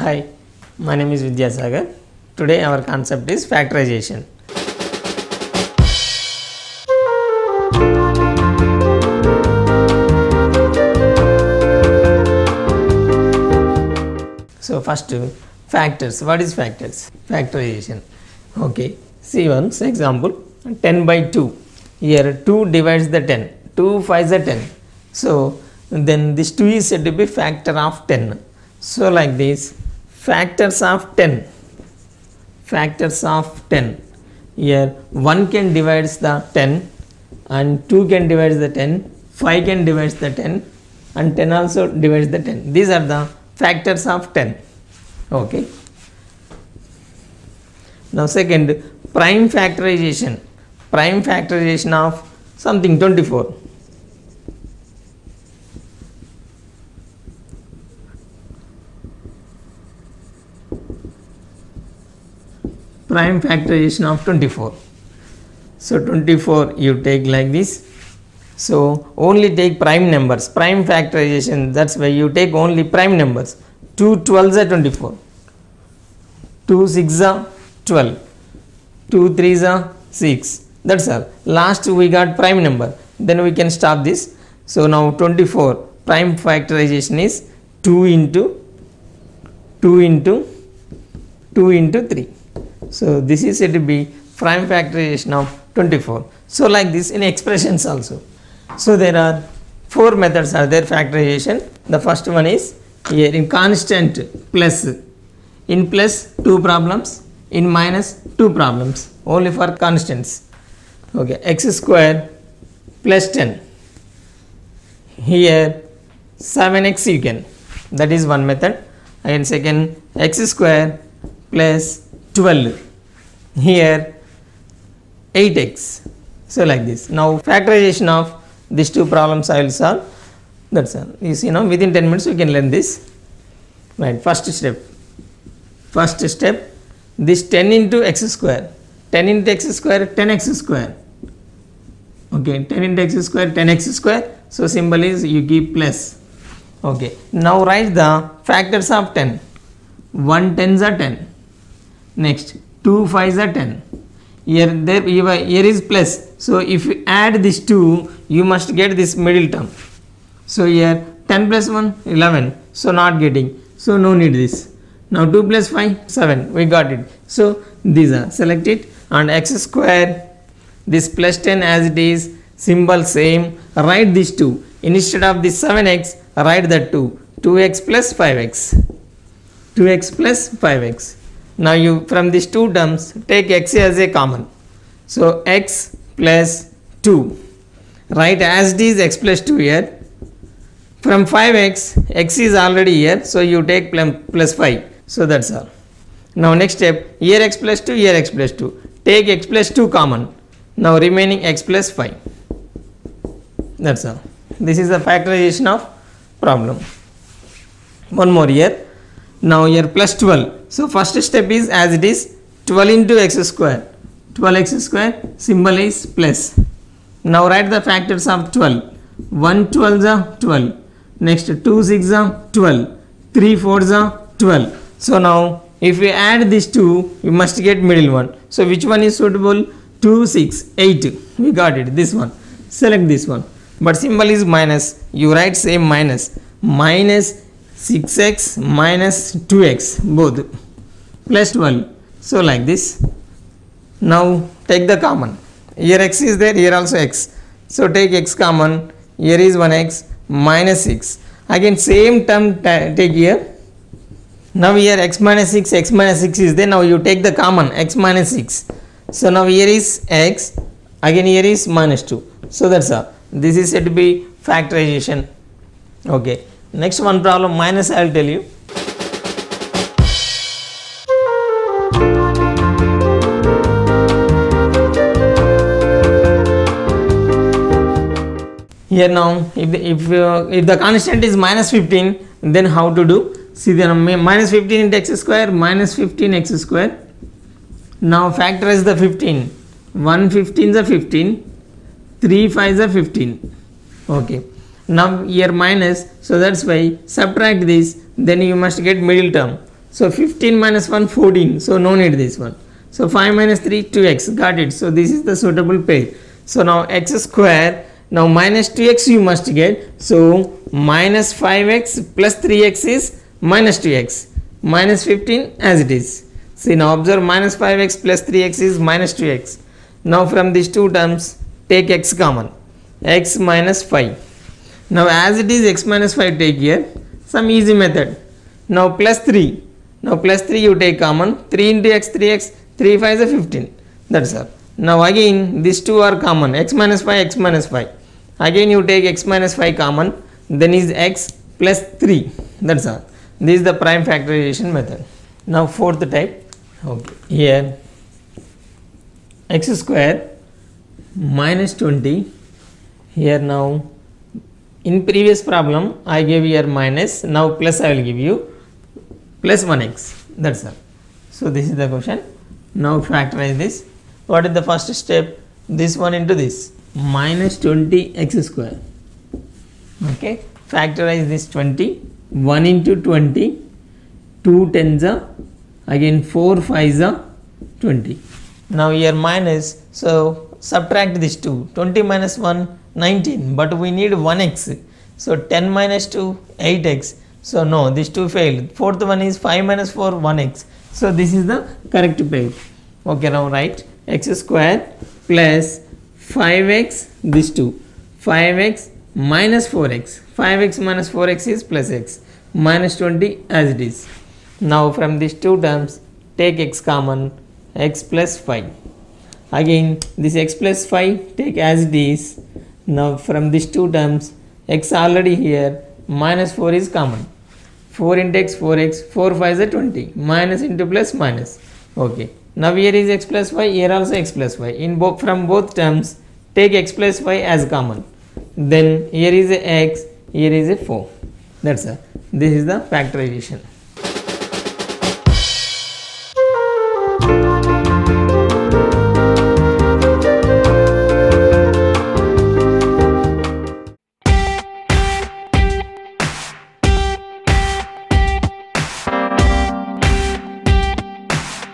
Hi, my name is Vidyasagar. Today our concept is factorization. So first factors. What is factors? Factorization. Okay. See once example 10 by 2. Here 2 divides the 10. 2 5 is 10. So then this 2 is said to be factor of 10. So like this factors of 10. Factors of 10. Here 1 can divides the 10 and 2 can divides the 10. 5 can divides the 10 and 10 also divides the 10. These are the factors of 10. Okay. Now second prime factorization. Prime factorization of something 24. Prime factorization of 24. So 24 you take like this. So only take prime numbers. Prime factorization that's why you take only prime numbers. 2 12s are 24. 2 6 are 12. 2 3s are 6. That's all. Last we got prime number. Then we can stop this. So now 24 prime factorization is 2 into 2 into 2 into 3. So this is said to be prime factorization of 24. So like this in expressions also. So there are four methods are there factorization. The first one is here in constant plus in plus two problems in minus two problems only for constants. Okay x square plus 10 here 7x you can that is one method again second x square plus 12 here 8x so like this. Now factorization of these two problems i will solve. That's all. You see now within 10 minutes you can learn this. Right. First step. First step this 10 into x square. 10 into x square 10x square. Okay. 10 into x square 10x square. So symbol is you give plus. Okay. Now write the factors of 10 1 tens are 10 next 2 5s are 10 here there here is plus. So if you add this 2 you must get this middle term. So here 10 plus 1 11 so not getting. So no need this. Now 2 plus 5 7 we got it. So these are selected. And x square this plus 10 as it is symbol same. Write this 2 instead of this 7x write that 2 2x plus 5x 2x plus 5x now you from these two terms take x as a common. So x plus 2 right as it is x plus 2 here. From 5x x is already here so you take plus 5 so that's all. Now next step here x plus 2 here x plus 2 take x plus 2 common. Now remaining x plus 5 that's all. This is the factorization of problem. One more here. Now here plus 12 so first step is as it is 12 into x square. 12x square symbol is plus. Now write the factors of 12 1 12 is 12 next 2 6 are 12 3 4 are 12 so now if we add these two we must get middle one. So which one is suitable? 2 6 8 we got it. This one. Select this one. But symbol is minus. You write same minus. Minus 6x minus 2x both. Plus 12 so like this. Now take the common. Here x is there here also x. So take x common. Here is 1x minus 6 again same term take here. Now here x minus 6 x minus 6 is there. Now you take the common x minus 6 so now here is x. Again here is minus 2 so that's all. This is said to be factorization. Okay next one problem minus i will tell you. Here now if the, if, uh, if the constant is minus 15 then how to do? See the minus 15 into x square minus 15 x square. Now factorize the 15 1 15 is a 15 3 5 is a 15 okay now here minus so that's why subtract this then you must get middle term So 15 minus 1 14. So no need this one. So 5 minus 3 2x got it. So this is the suitable pair. So now x square now minus 2x you must get. So minus 5x plus 3x is minus 2x minus 15 as it is. See now observe minus 5x plus 3x is minus 2x. Now from these two terms take x common x minus 5. Now as it is x minus 5 take here. Some easy method. Now plus 3. Now plus 3 you take common. 3 into x 3x 3 5 is a 15 that's all. Now again these two are common. x minus 5 x minus 5 again you take x minus 5 common. Then is x plus 3 that's all. This is the prime factorization method. Now fourth type. Okay. Here. x square minus 20 here now in previous problem I gave here minus now plus I will give you plus 1x that's all. So this is the question. Now factorize this. What is the first step? This one into this. Minus 20 x square. Okay. Factorize this 20 1 into 20 2 tens are again 4 5s are 20 now here minus. So subtract this 2 20 minus 1 19 but we need 1x so 10 minus 2 8x so no these two failed. Fourth one is 5 minus 4 1x so this is the correct pair. Okay now write x square plus 5x this 2 5x minus 4x 5x minus 4x is plus x. Minus 20 as it is. Now from these two terms take x common x plus 5 again this x plus 5 take as it is. Now from these two terms x already here minus 4 is common. 4 into x 4x 4 5 is 20 minus into plus minus. Okay. Now here is x plus y here also x plus y in both from both terms take x plus y as common. Then here is a x here is a 4 that's all this is the factorization